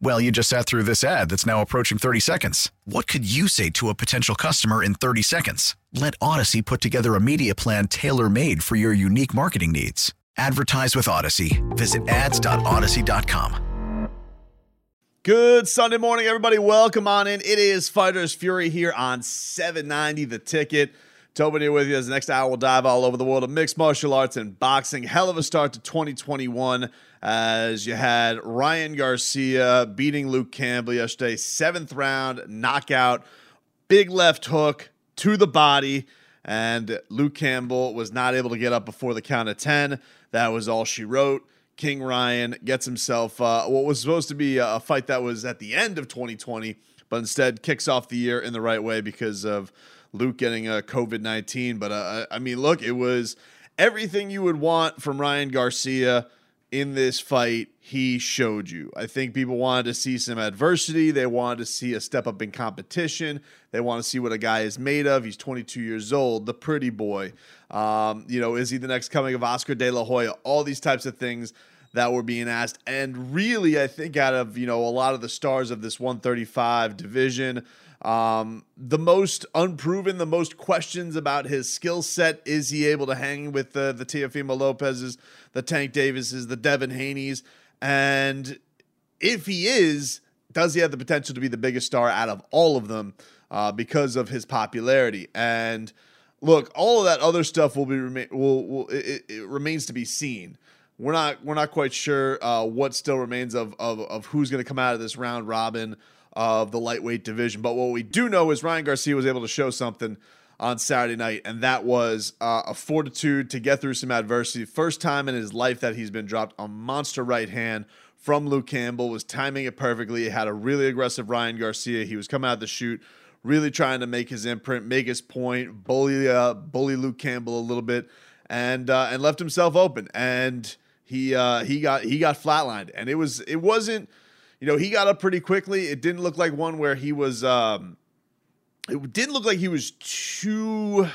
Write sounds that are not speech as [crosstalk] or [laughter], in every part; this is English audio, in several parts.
Well, you just sat through this ad that's now approaching 30 seconds. What could you say to a potential customer in 30 seconds? Let Audacy put together a media plan tailor made for your unique marketing needs. Advertise with Audacy. Visit ads.audacy.com. Good Sunday morning, everybody. Welcome on in. It is Fighters Fury here on 790 The Ticket. Tobin here with you as the next hour will dive all over the world of mixed martial arts and boxing. Hell of a start to 2021 as you had Ryan Garcia beating Luke Campbell yesterday, seventh round knockout, big left hook to the body, and Luke Campbell was not able to get up before the count of 10. That was all she wrote. King Ryan gets himself uh, what was supposed to be a fight that was at the end of 2020, but instead kicks off the year in the right way because of Luke getting a COVID 19. But uh, I mean, look, it was everything you would want from Ryan Garcia in this fight, he showed you. I think people wanted to see some adversity. They wanted to see a step up in competition. They want to see what a guy is made of. He's 22 years old, the pretty boy. Um, you know, is he the next coming of Oscar De La Hoya? All these types of things that were being asked. And really, I think out of, you know, a lot of the stars of this 135 division, um, the most unproven, the most questions about his skill set. Is he able to hang with the the Teofimo Lopez's, the Tank Davises, the Devin Haney's? And if he is, does he have the potential to be the biggest star out of all of them uh, because of his popularity? And look, all of that other stuff will be will, will it, it remains to be seen. We're not we're not quite sure uh, what still remains of of, of who's going to come out of this round robin of the lightweight division. But what we do know is Ryan Garcia was able to show something on Saturday night, and that was uh, a fortitude to get through some adversity. First time in his life that he's been dropped a monster right hand from Luke Campbell, was timing it perfectly. He had a really aggressive Ryan Garcia. He was coming out of the shoot, really trying to make his imprint, make his point, bully uh, bully Luke Campbell a little bit, and uh, and left himself open. And he uh, he got he got flatlined, and it was it wasn't you know, he got up pretty quickly. It didn't look like one where he was um it didn't look like he was too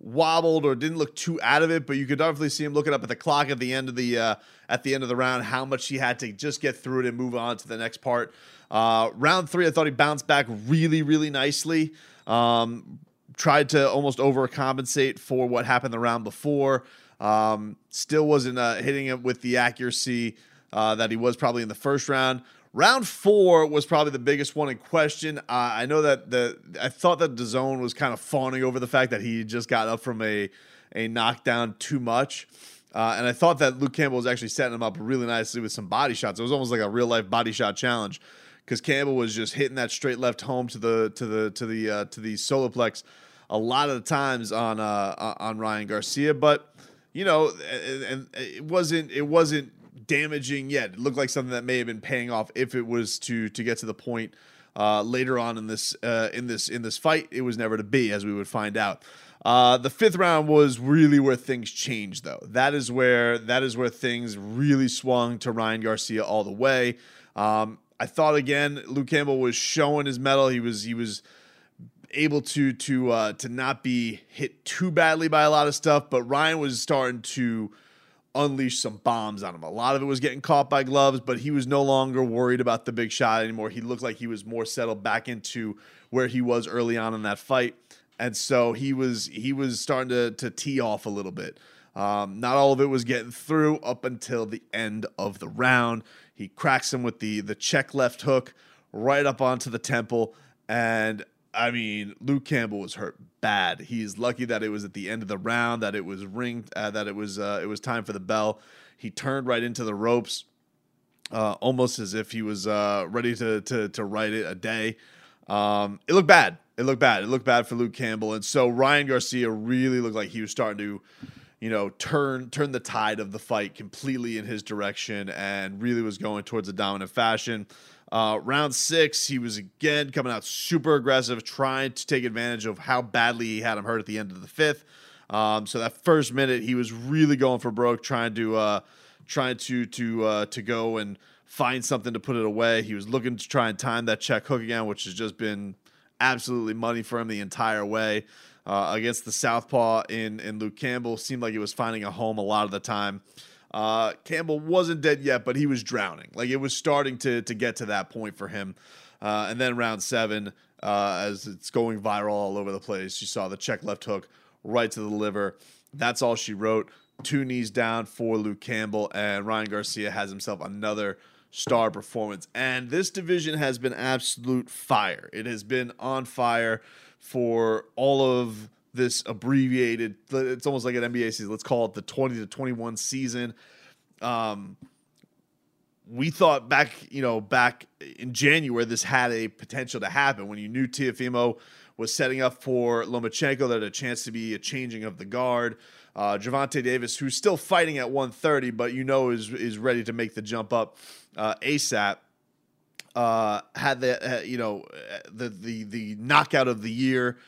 wobbled or didn't look too out of it, but you could definitely see him looking up at the clock at the end of the uh, at the end of the round, how much he had to just get through it and move on to the next part. Uh, round three, I thought he bounced back really, really nicely. Um, tried to almost overcompensate for what happened the round before. Um, still wasn't uh, hitting it with the accuracy uh, that he was probably in the first round. Round four was probably the biggest one in question. Uh, I know that the I thought that DAZN was kind of fawning over the fact that he just got up from a a knockdown too much. Uh, and I thought that Luke Campbell was actually setting him up really nicely with some body shots. It was almost like a real life body shot challenge because Campbell was just hitting that straight left home to the to the to the uh, to the soloplex a lot of the times on uh, on Ryan Garcia. But you know, and it wasn't it wasn't damaging yet. It looked like something that may have been paying off if it was to to get to the point uh, later on in this uh, in this in this fight. It was never to be, as we would find out. Uh, the fifth round was really where things changed, though. That is where that is where things really swung to Ryan Garcia all the way. Um, I thought again, Luke Campbell was showing his metal. He was he was able to to uh, to not be hit too badly by a lot of stuff, but Ryan was starting to unleash some bombs on him. A lot of it was getting caught by gloves, but he was no longer worried about the big shot anymore. He looked like he was more settled back into where he was early on in that fight. And so he was he was starting to to tee off a little bit. Um, not all of it was getting through up until the end of the round. He cracks him with the the check left hook right up onto the temple, and I mean, Luke Campbell was hurt bad. He's lucky that it was at the end of the round, that it was ringed, uh, that it was uh, it was time for the bell. He turned right into the ropes, uh, almost as if he was uh, ready to to to write it a day. Um, it looked bad. It looked bad. It looked bad for Luke Campbell, and so Ryan Garcia really looked like he was starting to, you know, turn turn the tide of the fight completely in his direction, and really was going towards a dominant fashion. Uh, round six, he was again coming out super aggressive, trying to take advantage of how badly he had him hurt at the end of the fifth. Um, so that first minute, he was really going for broke, trying to uh, trying to to uh, to go and find something to put it away. He was looking to try and time that check hook again, which has just been absolutely money for him the entire way. Uh, against the southpaw in in Luke Campbell, seemed like he was finding a home a lot of the time. Uh, Campbell wasn't dead yet, but he was drowning. Like it was starting to to get to that point for him. Uh, and then round seven, uh, as it's going viral all over the place, you saw the check left hook right to the liver. That's all she wrote. Two knees down for Luke Campbell, and Ryan Garcia has himself another star performance. And this division has been absolute fire. It has been on fire for all of this abbreviated. It's almost like an NBA season. Let's call it the 20 to 21 season. Um, we thought back, you know, back in January, this had a potential to happen when you knew Teofimo was setting up for Lomachenko. That had a chance to be a changing of the guard. Uh, Gervonta Davis, who's still fighting at 130, but you know is is ready to make the jump up uh, ASAP. Uh, had the uh, you know the the the knockout of the year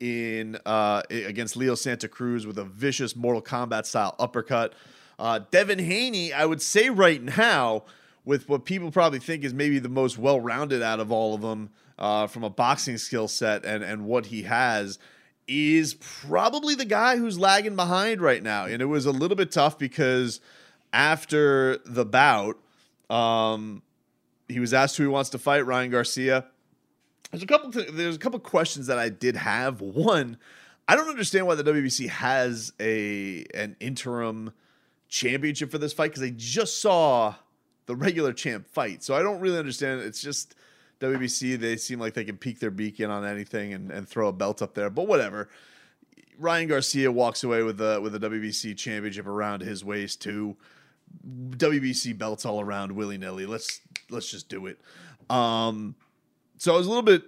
in uh, against Leo Santa Cruz with a vicious Mortal Kombat style uppercut. Uh, Devin Haney, I would say right now, with what people probably think is maybe the most well rounded out of all of them uh, from a boxing skill set and and what he has, is probably the guy who's lagging behind right now. And it was a little bit tough because after the bout, um, he was asked who he wants to fight. Ryan Garcia there's a couple. Th- there's a couple questions that I did have. One, I don't understand why the WBC has a an interim championship for this fight because I just saw the regular champ fight. So I don't really understand. It's just WBC. They seem like they can peek their beacon on anything and, and throw a belt up there. But whatever. Ryan Garcia walks away with the with the WBC championship around his waist too. WBC belts all around willy nilly. Let's let's just do it. Um, so I was a little bit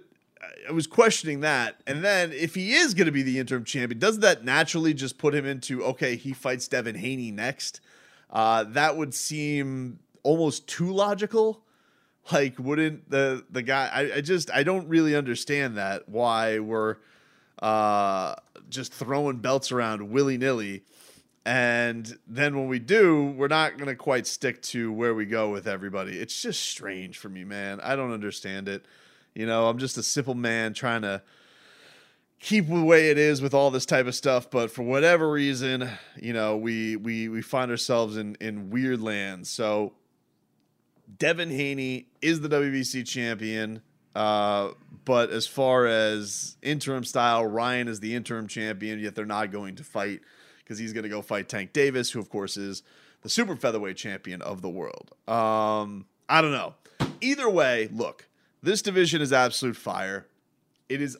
I was questioning that. And then if he is going to be the interim champion, doesn't that naturally just put him into okay, he fights Devin Haney next? Uh, that would seem almost too logical. Like, wouldn't the the guy? I, I just I don't really understand that why we're uh, just throwing belts around willy nilly. And then when we do, we're not going to quite stick to where we go with everybody. It's just strange for me, man. I don't understand it. You know, I'm just a simple man trying to keep the way it is with all this type of stuff but for whatever reason you know we we we find ourselves in in weird lands. So devin haney is the wbc champion uh, but as far as interim style ryan is the interim champion yet they're not going to fight because he's going to go fight tank davis who of course is the super featherweight champion of the world. Um, i don't know. Either way look this division is absolute fire. It is,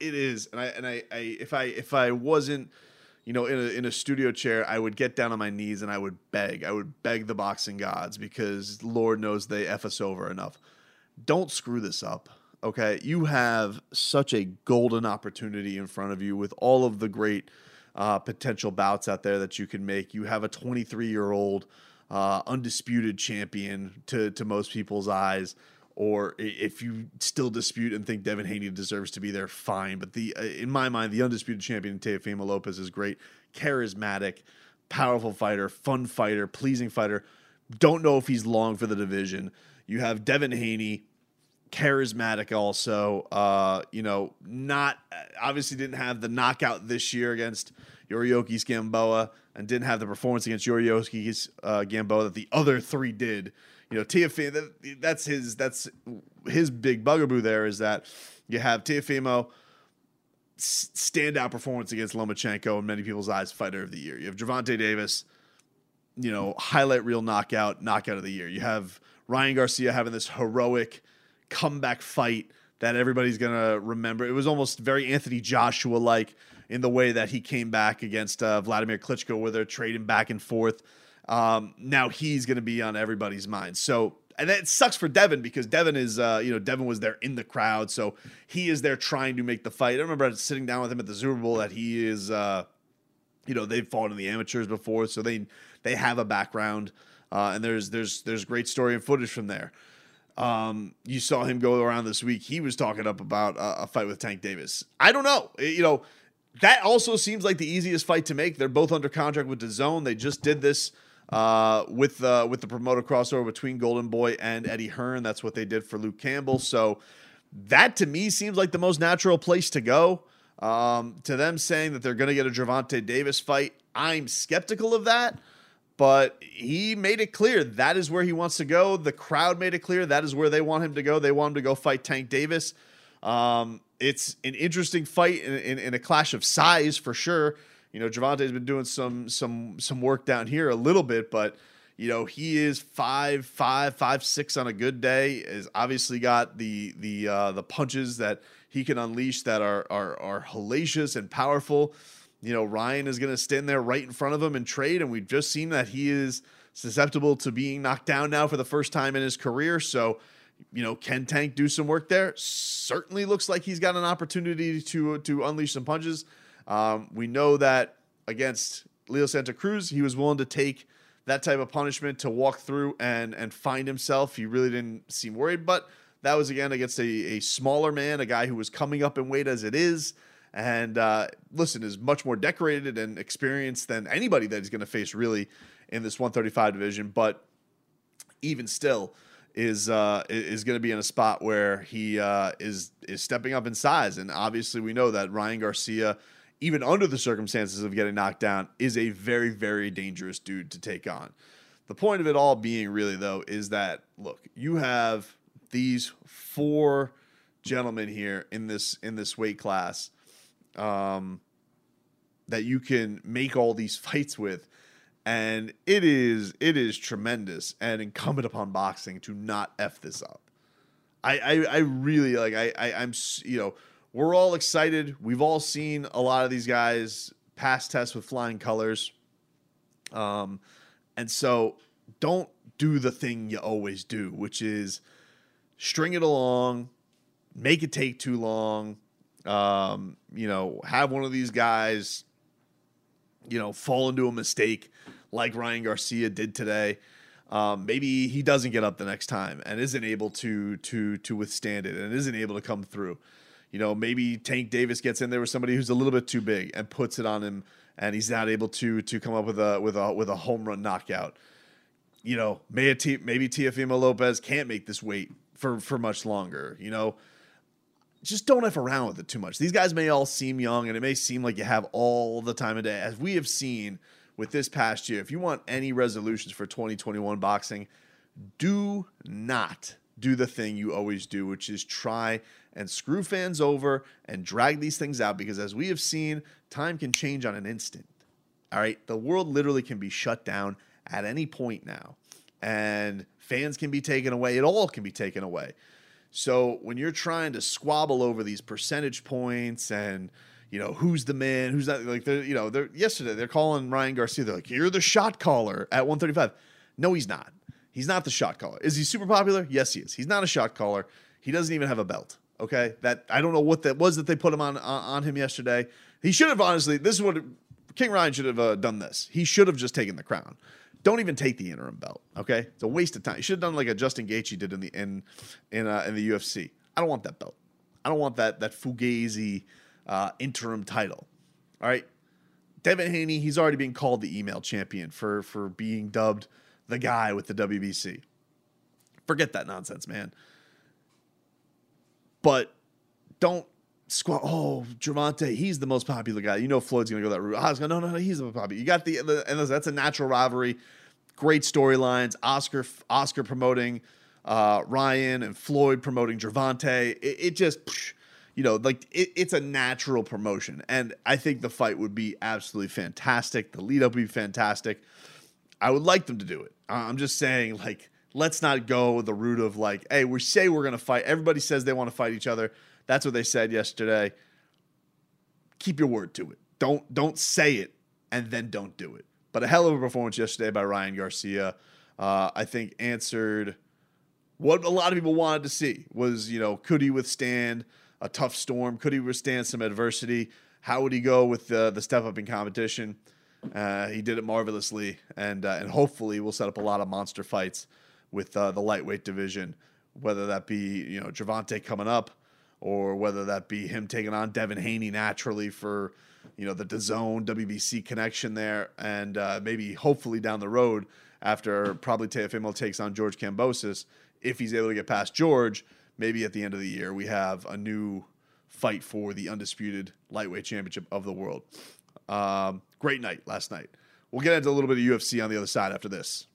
it is, and I and I, I if I if I wasn't, you know, in a in a studio chair, I would get down on my knees and I would beg. I would beg the boxing gods because Lord knows they f us over enough. Don't screw this up. Okay, you have such a golden opportunity in front of you with all of the great uh, potential bouts out there that you can make. You have a 23 year old uh, undisputed champion to to most people's eyes or if you still dispute and think Devin Haney deserves to be there, fine. But the uh, in my mind, the undisputed champion Teofimo Lopez is great, charismatic, powerful fighter, fun fighter, pleasing fighter. Don't know if he's long for the division. You have Devin Haney, charismatic also. Uh, you know, not obviously didn't have the knockout this year against Yuriorkis Gamboa and didn't have the performance against Yuriorkis uh, Gamboa that the other three did you know, that, that's his that's his big bugaboo there is that you have Teofimo standout performance against Lomachenko in many people's eyes, fighter of the year. You have Gervonta Davis, you know, highlight reel knockout, knockout of the year. You have Ryan Garcia having this heroic comeback fight that everybody's gonna remember. It was almost very Anthony Joshua like in the way that he came back against uh, Vladimir Klitschko, where they're trading back and forth. Um, now he's gonna be on everybody's mind. So and it sucks for Devin because Devin is, uh, you know, Devin was there in the crowd, so he is there trying to make the fight. I remember sitting down with him at the Super Bowl that he is, uh, you know, they've fought in the amateurs before, so they they have a background, uh, and there's there's there's great story and footage from there. Um, you saw him go around this week. He was talking up about a, a fight with Tank Davis. I don't know, you know, that also seems like the easiest fight to make. They're both under contract with DAZN. They just did this uh, with uh, with the promoter crossover between Golden Boy and Eddie Hearn. That's what they did for Luke Campbell. So that to me seems like the most natural place to go. Um, to them saying that they're going to get a Gervonta Davis fight, I'm skeptical of that. But he made it clear that is where he wants to go. The crowd made it clear that is where they want him to go. They want him to go fight Tank Davis. Um, it's an interesting fight in, in, in a clash of size for sure. You know, Gervonta's been doing some some some work down here a little bit, but you know he is five five five six on a good day. Is obviously got the the uh, the punches that he can unleash that are are are hellacious and powerful. You know, Ryan is going to stand there right in front of him and trade, and we've just seen that he is susceptible to being knocked down now for the first time in his career. So, you know, can Tank do some work there? Certainly looks like he's got an opportunity to to unleash some punches. Um, we know that against Leo Santa Cruz, he was willing to take that type of punishment to walk through and and find himself. He really didn't seem worried, but that was again against a, a smaller man, a guy who was coming up in weight as it is. And uh, listen, is much more decorated and experienced than anybody that he's going to face really in this 135 division. But even still, is uh, is going to be in a spot where he uh, is is stepping up in size. And obviously, we know that Ryan Garcia even under the circumstances of getting knocked down, is a very, very dangerous dude to take on. The point of it all being really, though, is that look, you have these four gentlemen here in this in this weight class um, that you can make all these [laughs] fights with and it is it is tremendous and incumbent upon boxing to not f this up i i, I really like I, I i'm you know we're all excited. We've all seen a lot of these guys pass tests with flying colors. Um, and so don't do the thing you always do, which is string it along, make it take too long. Um, you know, have one of these guys, you know, fall into a mistake like Ryan Garcia did today. Um, maybe he doesn't get up the next time and isn't able to to to withstand it and isn't able to come through you know, maybe Tank Davis gets in there with somebody who's a little bit too big and puts it on him, and he's not able to to come up with a with a with a home run knockout. You know, maybe maybe Teofimo Lopez can't make this weight for for much longer. You know, just don't f around with it too much. These guys may all seem young, and it may seem like you have all the time of day, as we have seen with this past year. If you want any resolutions for 2021 boxing, do not do the thing you always do, which is try and screw fans over and drag these things out because, as we have seen, time can change on an instant. All right. The world literally can be shut down at any point now, and fans can be taken away. It all can be taken away. So when you're trying to squabble over these percentage points and you know who's the man, who's not, like they're you know they're yesterday they're calling Ryan Garcia. They're like you're the shot caller at 135. No, he's not. He's not the shot caller. Is he super popular? Yes, he is. He's not a shot caller. He doesn't even have a belt. Okay, that I don't know what that was that they put him on on, him yesterday. He should have honestly. This is what King Ryan should have uh, done. This he should have just taken the crown. Don't even take the interim belt. Okay, it's a waste of time. You should have done like a Justin Gaethje did in the in in uh, in the UFC. I don't want that belt. I don't want that that fugazi uh, interim title. All right, Devin Haney. He's already being called the email champion for for being dubbed the guy with the WBC. Forget that nonsense, man. But don't squat. Oh, Gervonta, he's the most popular guy. You know Floyd's gonna go that route. Going, no, no, no, he's the most popular. You got the, the and that's a natural rivalry. Great storylines. Oscar, Oscar promoting uh, Ryan and Floyd promoting Gervonta. It, it just, you know, like it, it's a natural promotion, and I think the fight would be absolutely fantastic. The lead up would be fantastic. I would like them to do it. I'm just saying, like, let's not go the route of like, hey, we say we're to fight. Everybody says they want to fight each other. That's what they said yesterday. Keep your word to it. Don't don't say it and then don't do it. But a hell of a performance yesterday by Ryan Garcia. Uh, I think answered what a lot of people wanted to see was, you know, could he withstand a tough storm? Could he withstand some adversity? How would he go with the, the step up in competition? Uh, he did it marvelously, and uh, and hopefully we'll set up a lot of monster fights with uh, the lightweight division, whether that be you know Gervonta coming up, or whether that be him taking on Devin Haney naturally for you know the DAZN WBC connection there, and uh, maybe hopefully down the road after probably Teofimo takes on George Kambosos, if he's able to get past George, maybe at the end of the year we have a new fight for the undisputed lightweight championship of the world. Um, great night last night. We'll get into a little bit of UFC on the other side after this.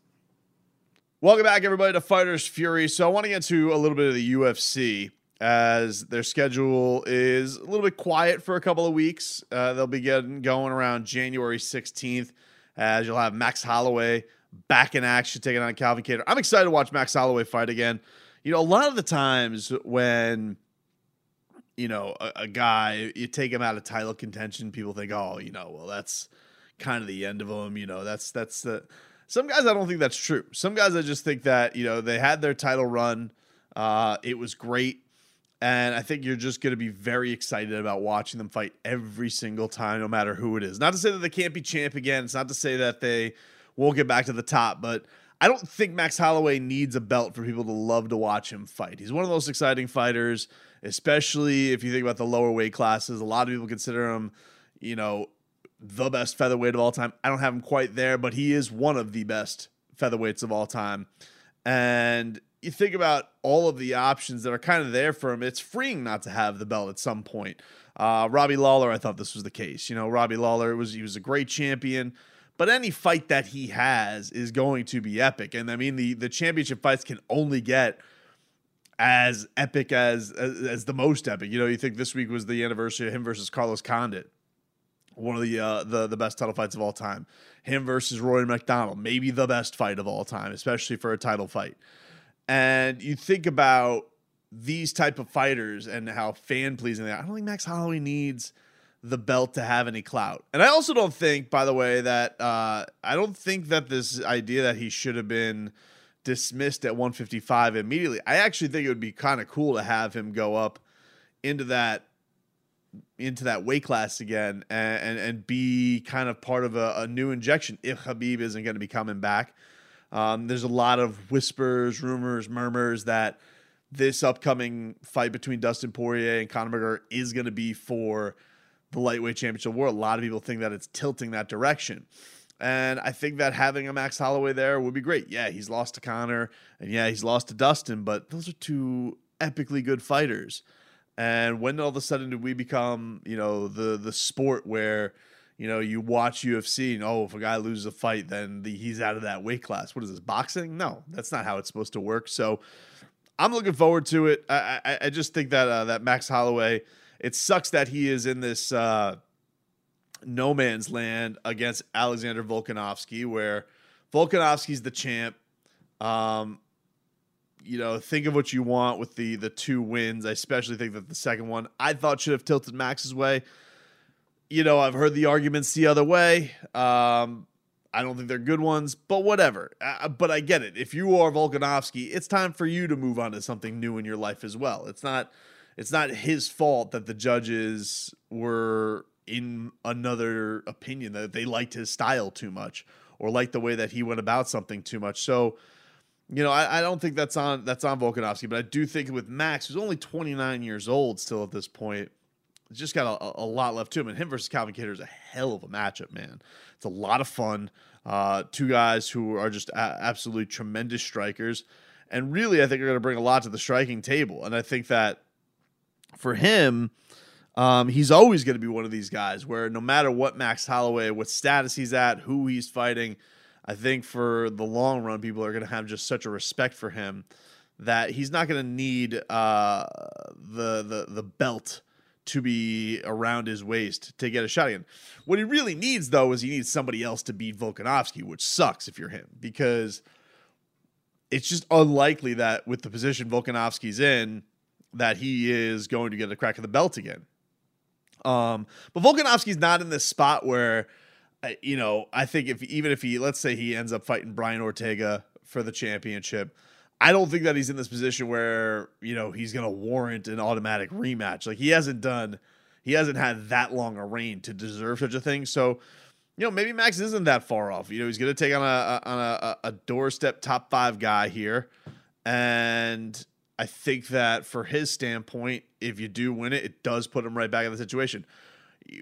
Welcome back, everybody, to Fighters Fury. So I want to get to a little bit of the UFC as their schedule is a little bit quiet for a couple of weeks. Uh, they'll be getting going around January 16th as you'll have Max Holloway back in action taking on Calvin Kattar. I'm excited to watch Max Holloway fight again. You know, a lot of the times when you know a, a guy you take him out of title contention, people think, oh, you know, well that's kind of the end of him. You know, that's that's the some guys I don't think that's true. Some guys I just think that you know they had their title run. Uh, it was great, and I think you're just going to be very excited about watching them fight every single time, no matter who it is. Not to say that they can't be champ again. It's not to say that they won't get back to the top, but I don't think Max Holloway needs a belt for people to love to watch him fight. He's one of the most exciting fighters, especially if you think about the lower weight classes. A lot of people consider him, you know, the best featherweight of all time. I don't have him quite there, but he is one of the best featherweights of all time. And you think about all of the options that are kind of there for him, it's freeing not to have the belt at some point. Uh, Robbie Lawler, I thought this was the case. You know, Robbie Lawler was he was a great champion, but any fight that he has is going to be epic. And I mean, the the championship fights can only get as epic as, as, as the most epic. You know, you think this week was the anniversary of him versus Carlos Condit one of the uh, the the best title fights of all time. Him versus Rory MacDonald, maybe the best fight of all time, especially for a title fight. And you think about these type of fighters and how fan pleasing they are. I don't think Max Holloway needs the belt to have any clout. And I also don't think, by the way, that uh, I don't think that this idea that he should have been dismissed at 155 immediately. I actually think it would be kind of cool to have him go up into that into that weight class again and, and, and be kind of part of a, a, new injection if Khabib isn't going to be coming back. Um, there's a lot of whispers, rumors, murmurs that this upcoming fight between Dustin Poirier and Conor McGregor is going to be for the lightweight championship world. A lot of people think that it's tilting that direction. And I think that having a Max Holloway there would be great. Yeah, he's lost to Conor and yeah, he's lost to Dustin, but those are two epically good fighters. And when all of a sudden did we become, you know, the the sport where, you know, you watch UFC and oh, if a guy loses a fight, then the, he's out of that weight class. What is this boxing? No, that's not how it's supposed to work. So I'm looking forward to it. I I, I just think that uh, that Max Holloway, it sucks that he is in this uh, no man's land against Alexander Volkanovski, where Volkanovski's the champ. Um, you know, think of what you want with the the two wins. I especially think that the second one I thought should have tilted Max's way. You know, I've heard the arguments the other way. Um, I don't think they're good ones, but whatever. Uh, but I get it. If you are Volkanovski, it's time for you to move on to something new in your life as well. It's not it's not his fault that the judges were in another opinion that they liked his style too much or liked the way that he went about something too much. So you know, I, I, don't think that's on that's on Volkanovski, but I do think with Max, who's only 29 years old still at this point, just got a, a lot left to him. And him versus Calvin Kattar is a hell of a matchup, man. It's a lot of fun. Uh, two guys who are just a- absolutely tremendous strikers, and really, I think are going to bring a lot to the striking table. And I think that for him, um, he's always going to be one of these guys where no matter what Max Holloway, what status he's at, who he's fighting I think for the long run, people are going to have just such a respect for him that he's not going to need uh, the the the belt to be around his waist to get a shot again. What he really needs, though, is he needs somebody else to beat Volkanovski, which sucks if you're him because it's just unlikely that with the position Volkanovski's in, that he is going to get a crack at the belt again. Um, but Volkanovski's not in this spot where, you know, I think if even if he, let's say he ends up fighting Brian Ortega for the championship, I don't think that he's in this position where you know he's going to warrant an automatic rematch. Like he hasn't done, he hasn't had that long a reign to deserve such a thing. So, you know, maybe Max isn't that far off. You know, he's going to take on a on a, a doorstep top five guy here, and I think that for his standpoint, if you do win it, it does put him right back in the situation.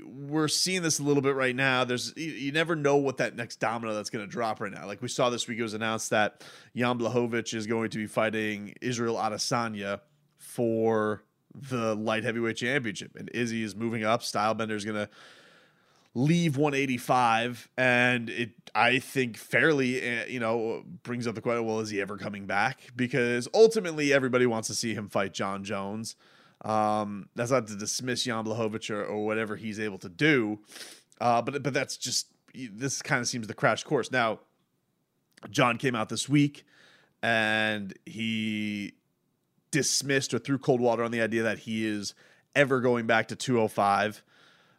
We're seeing this a little bit right now. There's you never know what that next domino that's going to drop right now. Like we saw this week, it was announced that Jan Blachowicz is going to be fighting Israel Adesanya for the light heavyweight championship, and Izzy is moving up. Stylebender is going to leave 185 and it i think fairly eh, you know brings up the question well is he ever coming back? Because ultimately everybody wants to see him fight jon jones. Um, that's not to dismiss jan blachowicz or, or whatever he's able to do. Uh, but but that's just this kind of seems the crash course. Now jon came out this week and he dismissed or threw cold water on the idea that he is ever going back to 205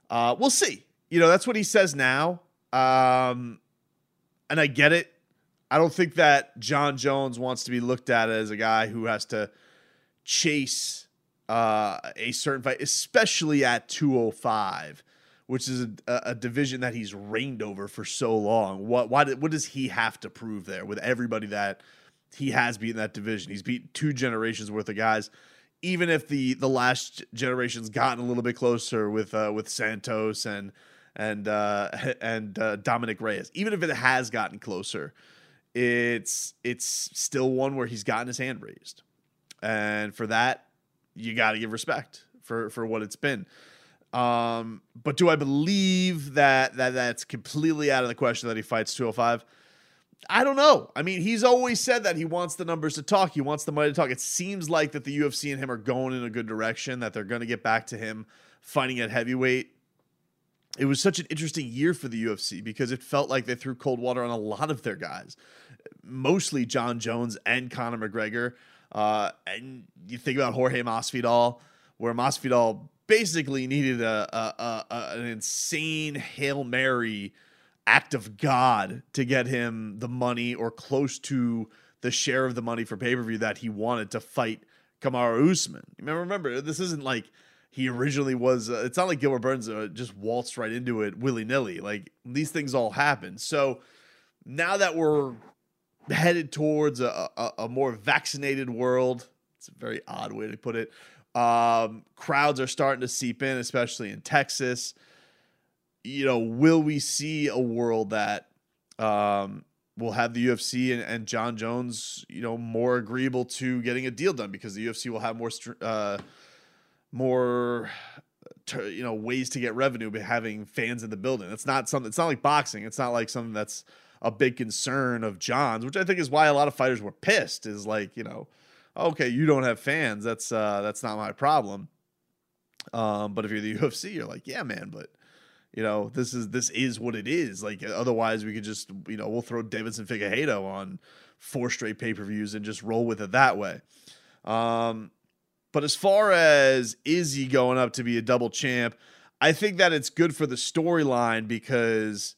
uh, we'll see you know, that's what he says now. Um, and I get it. I don't think that Jon Jones wants to be looked at as a guy who has to chase uh, a certain fight, especially at 205, which is a, a, division that he's reigned over for so long. What why what does he have to prove there with everybody that he has beaten that division? He's beat two generations worth of guys. Even if the the last generation's gotten a little bit closer with uh, with Santos and and uh, [laughs] and uh, Dominick Reyes. Even if it has gotten closer, it's it's still one where he's gotten his hand raised, and for that, you got to give respect for for what it's been. Um, but do I believe that that that's completely out of the question that he fights 205? I don't know. I mean, he's always said that he wants the numbers to talk. He wants the money to talk. It seems like that the UFC and him are going in a good direction. That they're going to get back to him fighting at heavyweight it was such an interesting year for the UFC because it felt like they threw cold water on a lot of their guys, mostly Jon Jones and Conor McGregor. Uh, and you think about Jorge Masvidal, where Masvidal basically needed a, a, a, an insane hail mary act of God to get him the money or close to the share of the money for pay per view that he wanted to fight Kamaru Usman. Remember, remember, this isn't like he originally was. Uh, it's not like Gilbert Burns uh, just waltzed right into it willy nilly. Like these things all happen. So now that we're headed towards a, a, a, more vaccinated world, it's a very odd way to put it. Um, crowds are starting to seep in, especially in Texas. You know, will we see a world that um, will have the UFC and, and Jon Jones, you know, more agreeable to getting a deal done because the UFC will have more. Uh, more you know ways to get revenue by having fans in the building. It's not something. It's not like boxing. It's not like something that's a big concern of Jon's, which I think is why a lot of fighters were pissed. Is like you know, okay, you don't have fans. That's uh, that's not my problem. Um, but if you're the [laughs] UFC, you're like, yeah, man, but you know, this is this is what it is. Like otherwise, we could just you know we'll throw Deiveson Figueiredo on four straight pay per views and just roll with it that way. Um, but as far as Izzy going up to be a double champ, I think that it's good for the storyline because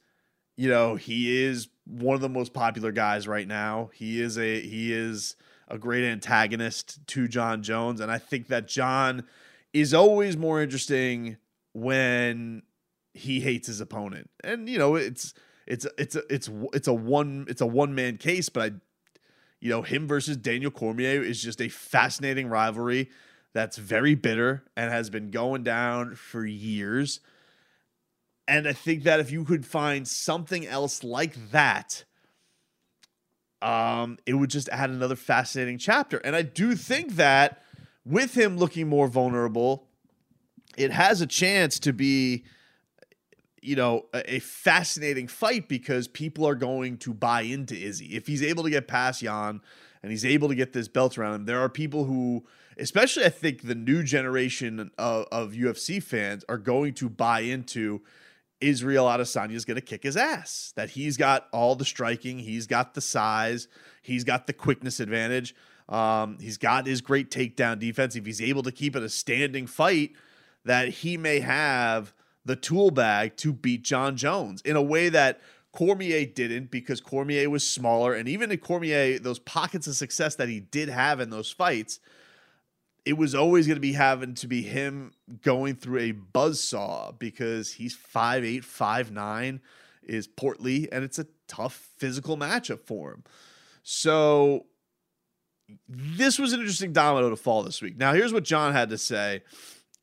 you know he is one of the most popular guys right now. He is a he is a great antagonist to Jon Jones, and I think that Jon is always more interesting when he hates his opponent. And you know, it's it's it's a, it's it's a one it's a one man case, but I you know, him versus Daniel Cormier is just a fascinating rivalry that's very bitter and has been going down for years. And I think that if you could find something else like that, um, it would just add another fascinating chapter. And I do think that with him looking more vulnerable, it has a chance to be, you know, a, a fascinating fight because people are going to buy into Izzy. If he's able to get past Jan and he's able to get this belt around him, there are people who especially I think the new generation of, of UFC fans are going to buy into Israel Adesanya is going to kick his ass. That he's got all the striking, he's got the size, he's got the quickness advantage. Um, he's got his great takedown defense. If he's able to keep it a standing fight, that he may have the tool bag to beat Jon Jones in a way that Cormier didn't because Cormier was smaller. And even in Cormier, those pockets of success that he did have in those fights, it was always going to be having to be him going through a buzz saw because he's 5'8, 5'9, is portly, and it's a tough physical matchup for him. So this was an interesting domino to fall this week. Now, here's what Jon had to say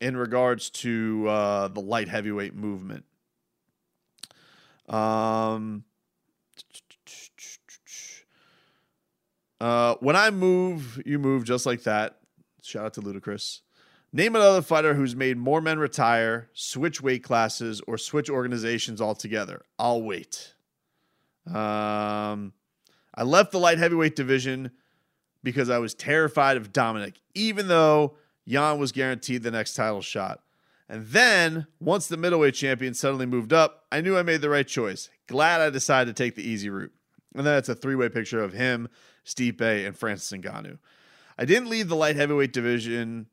in regards to uh, the light heavyweight movement. Um, uh, when I move, you move just like that. Shout out to Ludacris. Name another fighter who's made more men retire, switch weight classes, or switch organizations altogether. I'll wait. Um, I left the light heavyweight division because I was terrified of Dominick, even though Jan was guaranteed the next title shot. And then, once the middleweight champion suddenly moved up, I knew I made the right choice. Glad I decided to take the easy route. And then it's a three way picture of him, Stipe, and Francis Ngannou. I didn't leave the light heavyweight division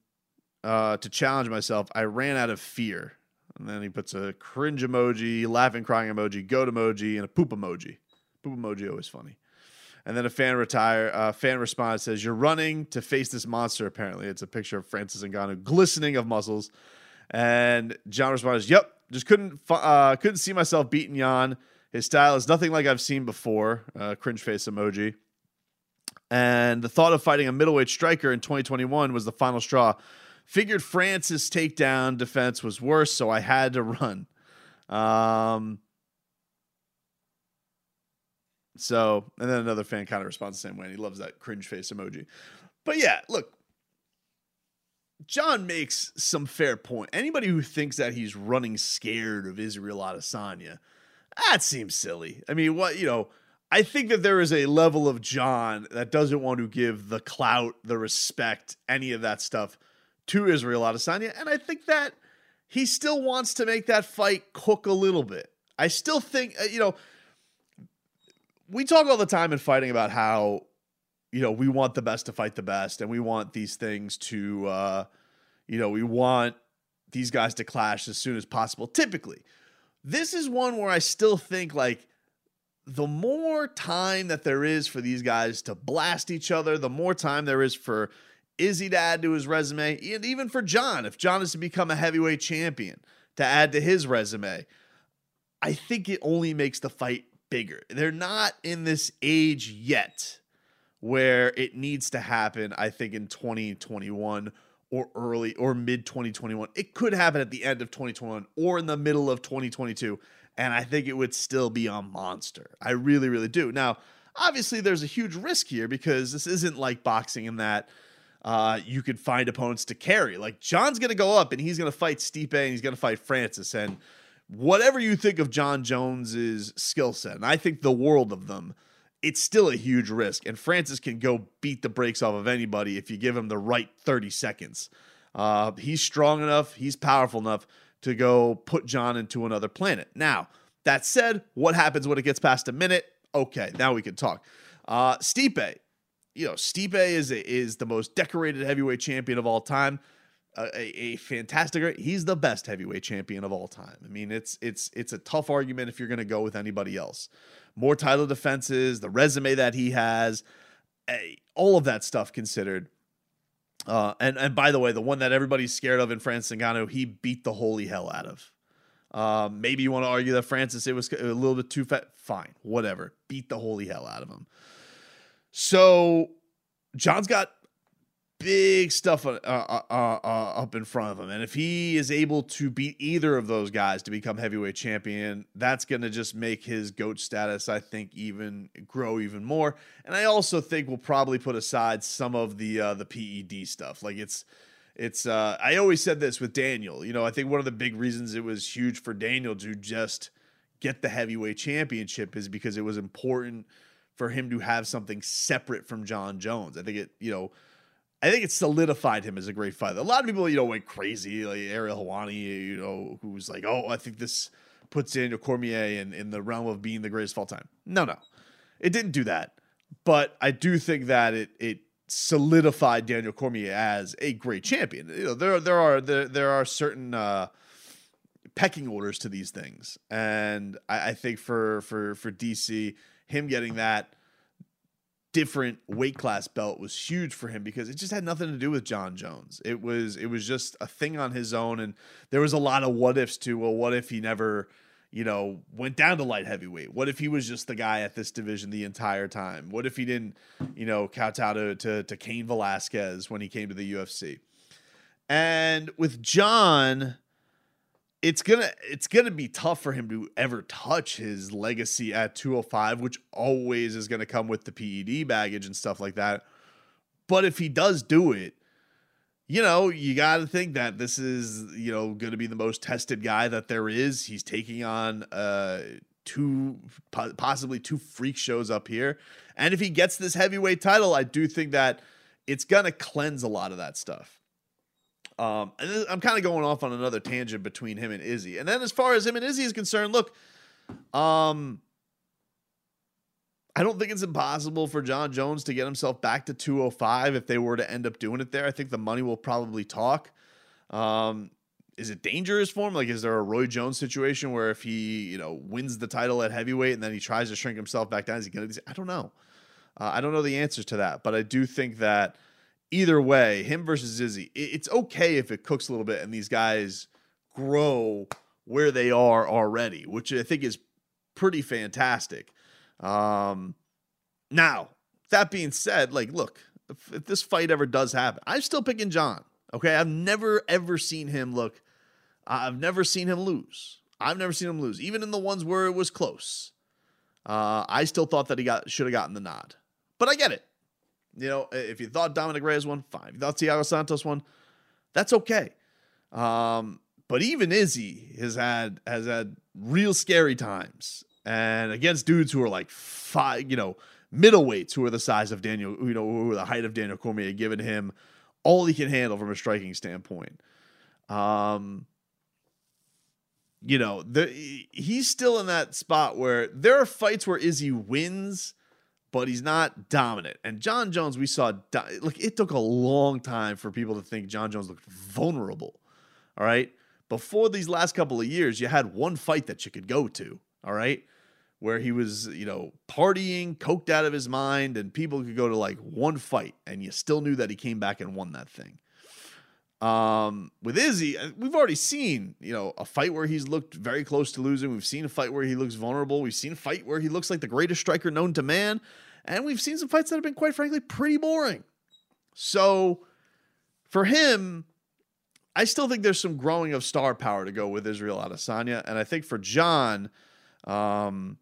uh, to challenge myself. I ran out of fear. And then he puts a cringe emoji, laughing, crying emoji, goat emoji, and a poop emoji. Poop emoji always funny. And then a fan retire, uh, fan response says, "You're running to face this monster." Apparently, it's a picture of Francis Ngannou glistening of muscles. And Jon responds, "Yep, just couldn't uh, couldn't see myself beating Jan. His style is nothing like I've seen before." Uh, cringe face emoji. And the thought of fighting a middleweight striker in 2021 was the final straw. Figured Francis' takedown defense was worse, so I had to run. Um, so, and then another fan kind of responds the same way. And he loves that cringe face emoji. But yeah, look, Jon makes some fair point. Anybody who thinks that he's running scared of Israel Adesanya, that seems silly. I mean, what, you know, I think that there is a level of Jon that doesn't want to give the clout, the respect, any of that stuff to Israel Adesanya. And I think that he still wants to make that fight cook a little bit. I still think, uh, you know, we talk all the time in fighting about how you know we want the best to fight the best and we want these things to uh you know we want these guys to clash as soon as possible typically. This is one where i still think like the more time that there is for these guys to blast each other the more time there is for izzy to add to his resume and even for jon if jon is to become a heavyweight champion to add to his resume i think it only makes the fight bigger. They're not in this age yet where it needs to happen, I think, in 2021 or early or mid 2021. It could happen at the end of 2021 or in the middle of 2022. And I think it would still be a monster. I really, really do. Now, obviously, there's a huge risk here because this isn't like boxing in that uh, you could find opponents to carry. Like, Jon's to go up and he's to fight Stipe and he's to fight Francis. And whatever you think of Jon Jones's skill set, and I think the world of them, it's still a huge risk. And Francis can go beat the brakes off of anybody if you give him the right 30 seconds. Uh, he's strong enough, he's powerful enough to go put Jon into another planet. Now, that said, what happens when it gets past a minute? Okay, now we can talk. Uh, Stipe, you know, Stipe is is the most decorated heavyweight champion of all time a, a, fantastic. He's the best heavyweight champion of all time. I mean, it's it's it's a tough argument if you're going to go with anybody else. More title defenses, the resume that he has, all of that stuff considered. Uh, and and by the way, the one that everybody's scared of in Francis Ngannou, he beat the holy hell out of. Um, maybe you want to argue that Francis it was a little bit too fat. Fine, whatever. Beat the holy hell out of him. So Jon's got big stuff uh, uh, uh, uh, up in front of him. And if he is able to beat either of those guys to become heavyweight champion, that's going to just make his GOAT status, I think, even grow even more. And I also think we'll probably put aside some of the uh, the PED stuff. Like it's it's uh, I always said this with Daniel. You know, I think one of the big reasons it was huge for Daniel to just get the heavyweight championship is because it was important for him to have something separate from Jon Jones. I think it, you know, I think it solidified him as a great fighter. A lot of people, you know, went crazy, like Ariel Helwani, you know, who was like, "Oh, I think this puts Daniel Cormier in, in the realm of being the greatest of all time. No, no. It didn't do that. But I do think that it it solidified Daniel Cormier as a great champion. You know, there there are there, there are certain uh, pecking orders to these things, and I, I think for for for DC, him getting that different weight class belt was huge for him because it just had nothing to do with Jon Jones. It was it was just a thing on his own, and there was a lot of what ifs too. Well, what if he never, you know, went down to light heavyweight? What if he was just the guy at this division the entire time? What if he didn't, you know, kowtow to to, to Cain Velasquez when he came to the UFC? And with Jon, it's gonna it's gonna be tough for him to ever touch his legacy at 205, which always is gonna come with the PED baggage and stuff like that. But if he does do it, you know, you got to think that this is you know to be the most tested guy that there is. He's taking on uh two possibly two freak shows up here, and if he gets this heavyweight title, I do think that it's gonna cleanse a lot of that stuff. Um, and I'm kind of going off on another tangent between him and Izzy. And then as far as him and Izzy is concerned, look, um, I don't think it's impossible for Jon Jones to get himself back to 205 if they were to end up doing it there. I think the money will probably talk. Um, is it dangerous for him? Like, is there a Roy Jones situation where if he, you know, wins the title at heavyweight and then he tries to shrink himself back down, is he going to? I don't know. Uh, I don't know the answers to that, but I do think that either way, him versus Izzy, it's okay if it cooks a little bit and these guys grow where they are already, which I think is pretty fantastic. Um, now, that being said, like, look, if, if this fight ever does happen, I'm still picking Jon. Okay, I've never ever seen him look. I've never seen him lose. I've never seen him lose, even in the ones where it was close. Uh, I still thought that he got should have gotten the nod, but I get it. You know, if you thought Dominick Reyes won, fine. If you thought Thiago Santos won, that's okay. Um, but even Izzy has had has had real scary times, and against dudes who are like five, you know, middleweights who are the size of Daniel, you know, who are the height of Daniel Cormier, giving him all he can handle from a striking standpoint. Um, you know, the, he's still in that spot where there are fights where Izzy wins but he's not dominant. And Jon Jones, we saw, look, it took a long time for people to think Jon Jones looked vulnerable. All right. Before these last couple of years, you had one fight that you could go to. All right. Where he was, you know, partying, coked out of his mind, and people could go to like one fight, and you still knew that he came back and won that thing. Um, with Izzy, uh, we've already seen, you know, a fight where he's looked very close to losing. We've seen a fight where he looks vulnerable. We've seen a fight where he looks like the greatest striker known to man. And we've seen some fights that have been, quite frankly, pretty boring. So for him, I still think there's some growing of star power to go with Israel Adesanya. And I think for Jon, um,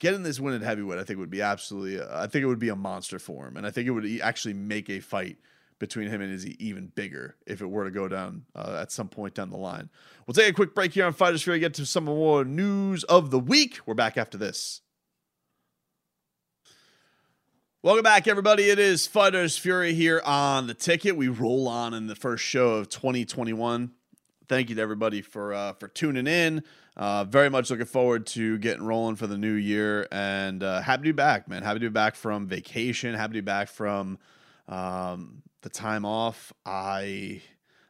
getting this win at heavyweight, I think would be absolutely, I think it would be a monster for him. And I think it would actually make a fight between him and Izzy even bigger if it were to go down uh, at some point down the line. We'll take a quick break here on Fighters Fury, get to some more news of the week. We're back after this. Welcome back, everybody. It is Fighters Fury here on the ticket. We roll on in the first show of 2021. Thank you to everybody for uh, for tuning in. Uh, very much looking forward to getting rolling for the new year, and uh, happy to be back, man. Happy to be back from vacation. Happy to be back from um, the time off. I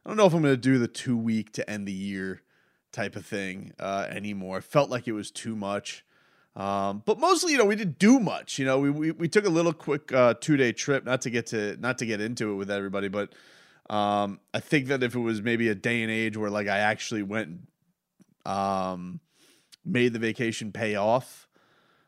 I don't know if I'm going to do the two week to end the year type of thing uh, anymore. felt like it was too much. Um, but mostly, you know, we didn't do much. You know, we we, we took a little quick uh, two day trip, not to get to not to get into it with everybody, but um, I think that if it was maybe a day and age where like I actually went, um, made the vacation pay off,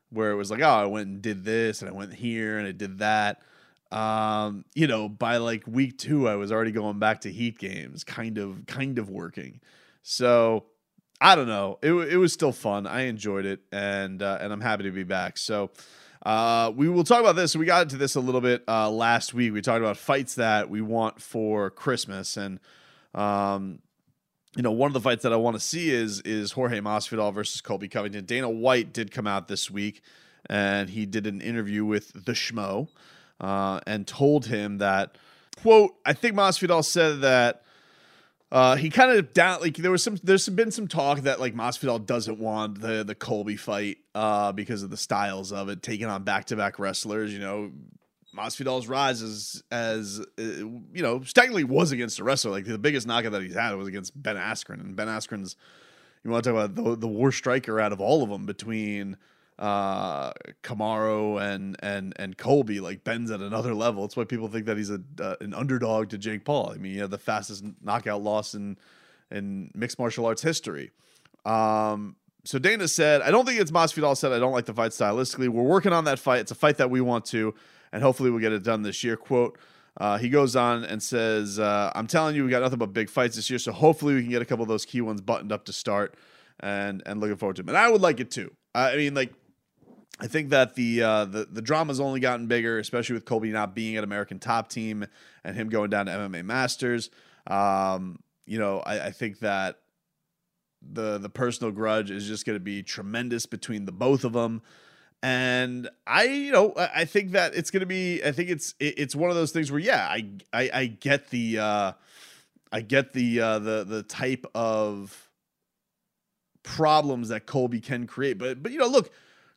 where it was like, oh, I went and did this, and I went here, and I did that um, you know, by like week two, I was already going back to Heat games, kind of, kind of working. So I don't know. It, it was still fun. I enjoyed it, and uh, and I'm happy to be back. So uh, we will talk about this. We got into this a little bit uh, last week. We talked about fights that we want for Christmas, and um, you know, one of the fights that I want to see is is Jorge Masvidal versus Colby Covington. Dana White did come out this week, and he did an interview with the Schmo uh, and told him that, quote, I think Masvidal said that Uh, he kind of down like there was some there's been some talk that like Masvidal doesn't want the the Colby fight uh, because of the styles of it, taking on back to back wrestlers. You know, Masvidal's rise as as uh, you know technically was against a wrestler. Like the biggest knockout that he's had was against Ben Askren, and Ben Askren's you want to talk about the the worst striker out of all of them between uh Kamaru and and and Colby like Ben's at another level. It's why people think that he's a uh, an underdog to Jake Paul. I mean, he had the fastest knockout loss in in mixed martial arts history. Um so Dana said, I don't think it's Masvidal said I don't like the fight stylistically. We're working on that fight. It's a fight that we want to, and hopefully we'll get it done this year. Quote. Uh, he goes on and says, uh, "I'm telling you, we got nothing but big fights this year, so hopefully we can get a couple of those key ones buttoned up to start, and and looking forward to them. And I would like it too. I mean, like I think that the uh, the the drama's only gotten bigger, especially with Colby not being at American Top Team and him going down to MMA Masters. Um, you know, I, I, think that the the personal grudge is just going to be tremendous between the both of them. And I, you know, I think that it's going to be. I think it's it's one of those things where, yeah, I I, I get the uh, I get the uh, the the type of problems that Colby can create, but but you know, look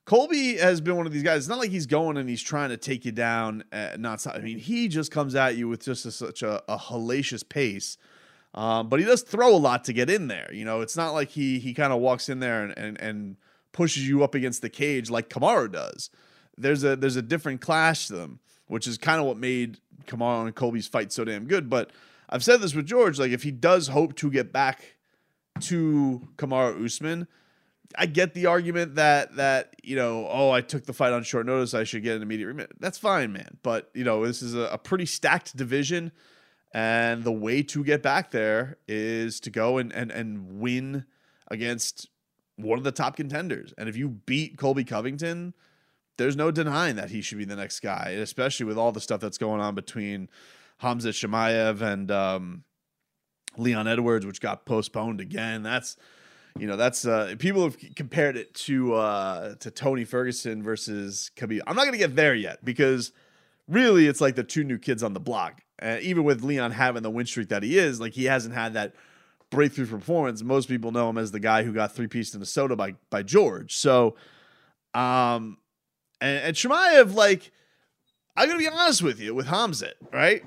Colby has been one of these guys. It's not like he's going and he's trying to take you down. not, I mean, he just comes at you with just a, such a, a hellacious pace. Um, but he does throw a lot to get in there. You know, it's not like he he kind of walks in there and, and and pushes you up against the cage like Kamaru does. There's a there's a different clash to them, which is kind of what made Kamaru and Colby's fight so damn good. But I've said this with George, like if he does hope to get back to Kamaru Usman, I get the argument that that you know, oh, I took the fight on short notice. I should get an immediate remit. That's fine, man. But you know, this is a, a, pretty stacked division, and the way to get back there is to go and and and win against one of the top contenders. And if you beat Colby Covington, there's no denying that he should be the next guy, especially with all the stuff that's going on between Hamzat Chimaev and um, Leon Edwards, which got postponed again. That's you know that's uh, people have compared it to uh, to Tony Ferguson versus Khabib. I'm not gonna get there yet because really it's like the two new kids on the block. Uh, even with Leon having the win streak that he is, like he hasn't had that breakthrough performance. Most people know him as the guy who got three pieced in a soda by by George. So, um, and, and Chimaev, like I'm gonna be honest with you with Hamzat, right?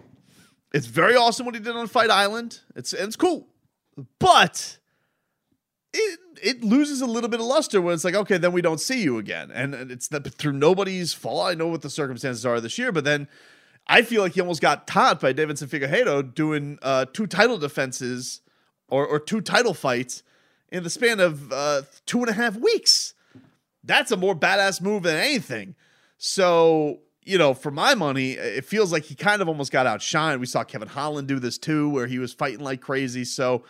It's very awesome what he did on Fight Island. It's it's cool, but it it loses a little bit of luster when it's like, okay, then we don't see you again, and it's that through nobody's fault. I know what the circumstances are this year, but then I feel like he almost got taught by Deiveson Figueiredo doing uh, two title defenses or or two title fights in the span of uh, two and a half weeks. That's a more badass move than anything. So you know, for my money, it feels like he kind of almost got outshined. We saw Kevin Holland do this too, where he was fighting like crazy. So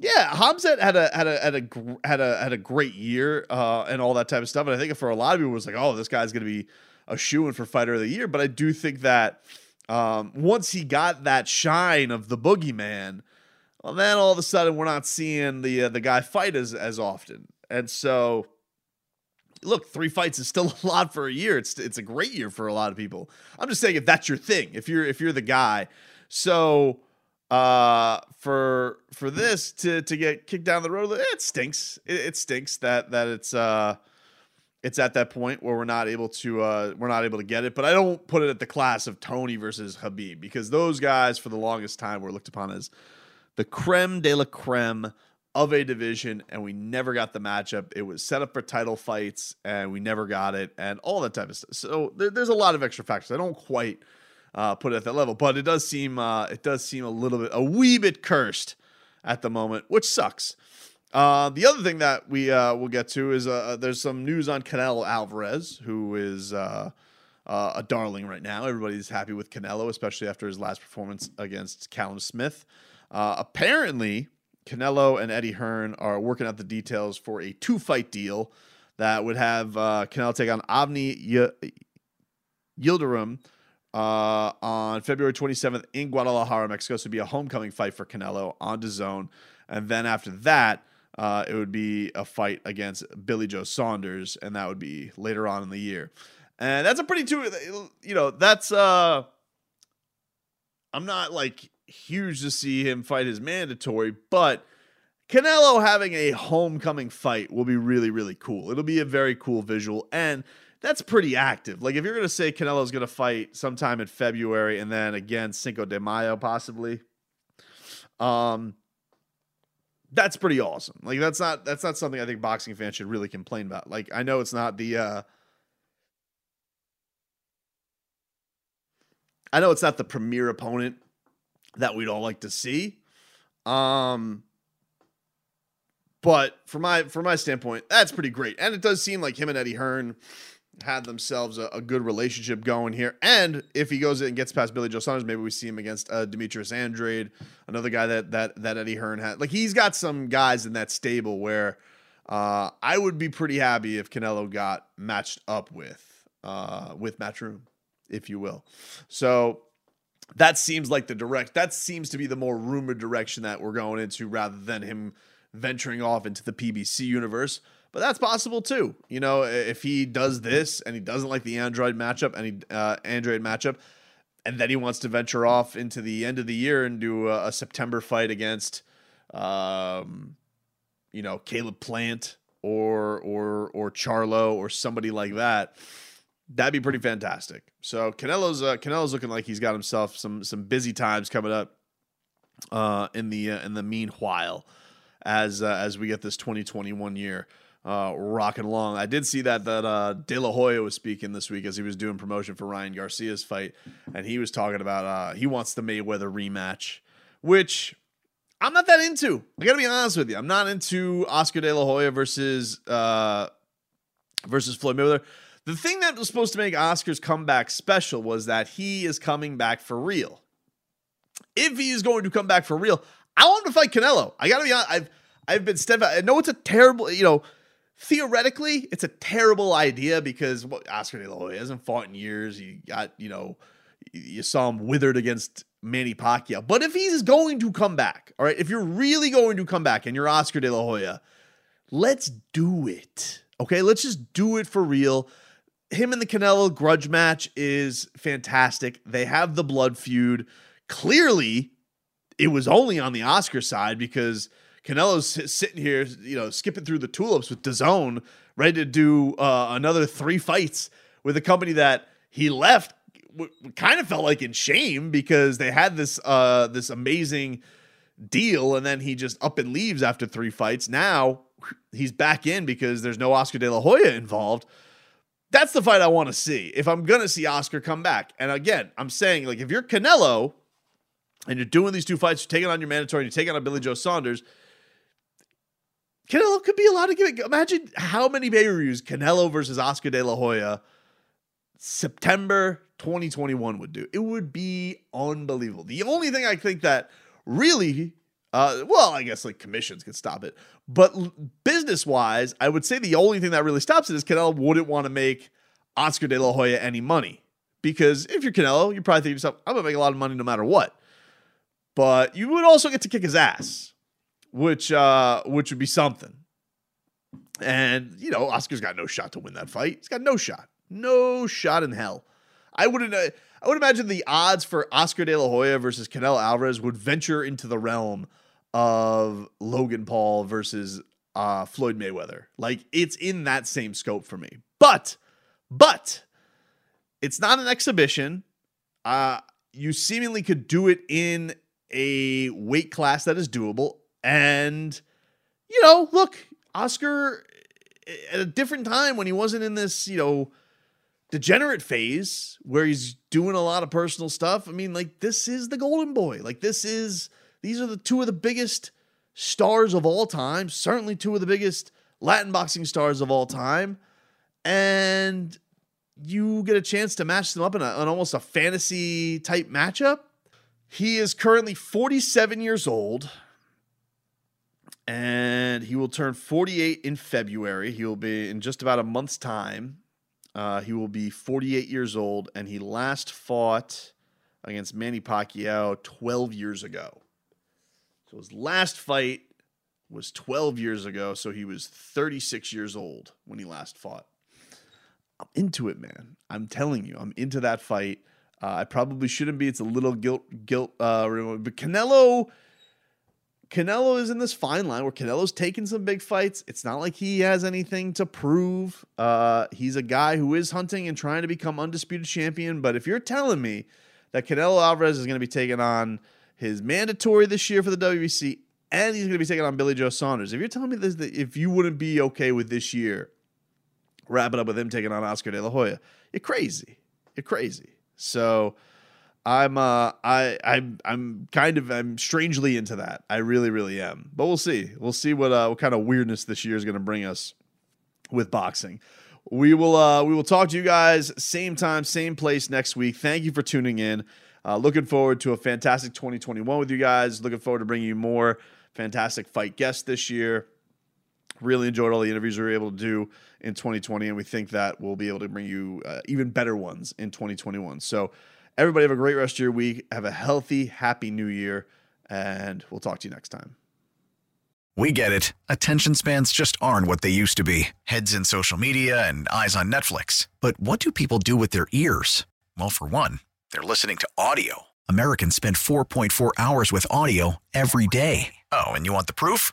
yeah, Hamzat had a had a had a had a had a great year uh, and all that type of stuff. And I think for a lot of people, it was like, oh, this guy's going to be a shoe in for fighter of the year. But I do think that um, once he got that shine of the boogeyman, well, then all of a sudden we're not seeing the uh, the guy fight as as often. And so, look, three fights is still [laughs] a lot for a year. It's it's a great year for a lot of people. I'm just saying if that's your thing, if you're if you're the guy, so uh, for for this to to get kicked down the road, it stinks. It, it stinks that that it's uh it's at that point where we're not able to uh we're not able to get it. But I don't put it at the class of Tony versus Khabib because those guys for the longest time were looked upon as the creme de la creme of a division, and we never got the matchup. It was set up for title fights, and we never got it, and all that type of stuff. So there, there's a lot of extra factors. I don't quite uh, put it at that level. But it does seem uh, it does seem a little bit a wee bit cursed at the moment, which sucks. Uh, the other thing that we uh, will get to is uh, there's some news on Canelo Alvarez, who is uh, uh, a darling right now. Everybody's happy with Canelo, especially after his last performance against Callum Smith. Uh, apparently, Canelo and Eddie Hearn are working out the details for a two fight deal that would have uh, Canelo take on Avni y- Yildirim uh, on February 27th in Guadalajara, Mexico. So it'd be a homecoming fight for Canelo on DAZN. And then after that, uh, it would be a fight against Billy Joe Saunders, and that would be later on in the year. And that's a pretty two, you know, that's uh I'm not like huge to see him fight his mandatory, but Canelo having a homecoming fight will be really, really cool. It'll be a very cool visual, and that's pretty active. Like if you're gonna say Canelo's gonna fight sometime in February and then again Cinco de Mayo possibly, um, that's pretty awesome. Like that's not that's not something I think boxing fans should really complain about. Like I know it's not the uh I know it's not the premier opponent that we'd all like to see. Um but from my from my standpoint, that's pretty great. And it does seem like him and Eddie Hearn had themselves a, a, good relationship going here. And if he goes in and gets past Billy Joe Saunders, maybe we see him against uh, Demetrius Andrade, another guy that that that Eddie Hearn had. Like he's got some guys in that stable where uh, I would be pretty happy if Canelo got matched up with uh, with Matchroom, if you will. So that seems like the direct. That seems to be the more rumored direction that we're going into, rather than him venturing off into the PBC universe but that's possible too. You know, if he does this and he doesn't like the Andrade matchup he uh, Andrade matchup, and then he wants to venture off into the end of the year and do a, a September fight against, um, you know, Caleb Plant or or or Charlo or somebody like that. That'd be pretty fantastic. So Canelo's uh, Canelo's looking like he's got himself some some busy times coming up uh, in the uh, in the meanwhile as uh, as we get this 2021 year uh, rocking along. I did see that that uh, De La Hoya was speaking this week as he was doing promotion for Ryan Garcia's fight, and he was talking about uh, he wants the Mayweather rematch, which I'm not that into. I got to be honest with you. I'm not into Oscar De La Hoya versus uh, versus Floyd Mayweather. The thing that was supposed to make Oscar's comeback special was that he is coming back for real. If he is going to come back for real, I want him to fight Canelo. I got to be honest. I've I've been steadfast. I know it's a terrible, you know theoretically, it's a terrible idea because well, Oscar De La Hoya hasn't fought in years. You got, you know, you saw him withered against Manny Pacquiao. But if he's going to come back, all right, if you're really going to come back and you're Oscar De La Hoya, let's do it. Okay, let's just do it for real. Him and the Canelo grudge match is fantastic. They have the blood feud. Clearly, it was only on the Oscar side because Canelo's sitting here, you know, skipping through the tulips with DAZN, ready to do uh, another three fights with a company that he left. W- kind of felt like in shame because they had this uh, this amazing deal, and then he just up and leaves after three fights. Now he's back in because there's no Oscar De La Hoya involved. That's the fight I want to see. If I'm gonna see Oscar come back, and again, I'm saying like if you're Canelo and you're doing these two fights, you're taking on your mandatory, and you're taking on Billy Joe Saunders Canelo could be allowed to give it. Imagine how many pay reviews Canelo versus Oscar De La Hoya September 2021 would do. It would be unbelievable. The only thing I think that really, uh, well, I guess like commissions could stop it, but business wise, I would say the only thing that really stops it is Canelo wouldn't want to make Oscar De La Hoya any money because if you're Canelo, you're probably think to yourself, I'm gonna make a lot of money no matter what. But you would also get to kick his ass which uh, which would be something. And you know, Oscar's got no shot to win that fight. He's got no shot, no shot in hell. I wouldn't. Uh, I would imagine the odds for Oscar De La Hoya versus Canelo Alvarez would venture into the realm of Logan Paul versus uh, Floyd Mayweather. Like it's in that same scope for me. But, but it's not an exhibition. Uh, you seemingly could do it in a weight class that is doable. And, you know, look, Oscar eh, at a different time when he wasn't in this, you know, degenerate phase where he's doing a lot of personal stuff. I mean, like, this is the Golden Boy. Like, this is, these are the two of the biggest stars of all time, certainly two of the biggest Latin boxing stars of all time. And you get a chance to match them up in, a, in almost a fantasy type matchup. He is currently 47 years old and he will turn 48 in February. He will be in just about a month's time. Uh, he will be 48 years old, and he last fought against Manny Pacquiao 12 years ago. So his last fight was 12 years ago, so he was 36 years old when he last fought. I'm into it, man. I'm telling you, I'm into that fight. Uh, I probably shouldn't be. It's a little guilt, guilt. Uh, but Canelo, Canelo is in this fine line where Canelo's taking some big fights. It's not like he has anything to prove. Uh, he's a guy who is hunting and trying to become undisputed champion. But if you're telling me that Canelo Alvarez is going to be taking on his mandatory this year for the WBC and he's going to be taking on Billy Joe Saunders, if you're telling me this, that if you wouldn't be okay with this year wrapping up with him taking on Oscar De La Hoya, you're crazy. You're crazy. So I'm uh I I'm I'm kind of I'm strangely into that. I really really am. But we'll see. We'll see what uh what kind of weirdness this year is going to bring us with boxing. We will uh we will talk to you guys same time, same place next week. Thank you for tuning in. Uh, looking forward to a fantastic 2021 with you guys. Looking forward to bringing you more fantastic fight guests this year. Really enjoyed all the interviews we were able to do in 2020, and we think that we'll be able to bring you uh, even better ones in 2021. So, everybody have a great rest of your week. Have a healthy, happy new year, and we'll talk to you next time. We get it. Attention spans just aren't what they used to be heads in social media and eyes on Netflix. But what do people do with their ears? Well, for one, they're listening to audio. Americans spend 4.4 hours with audio every day. Oh, and you want the proof?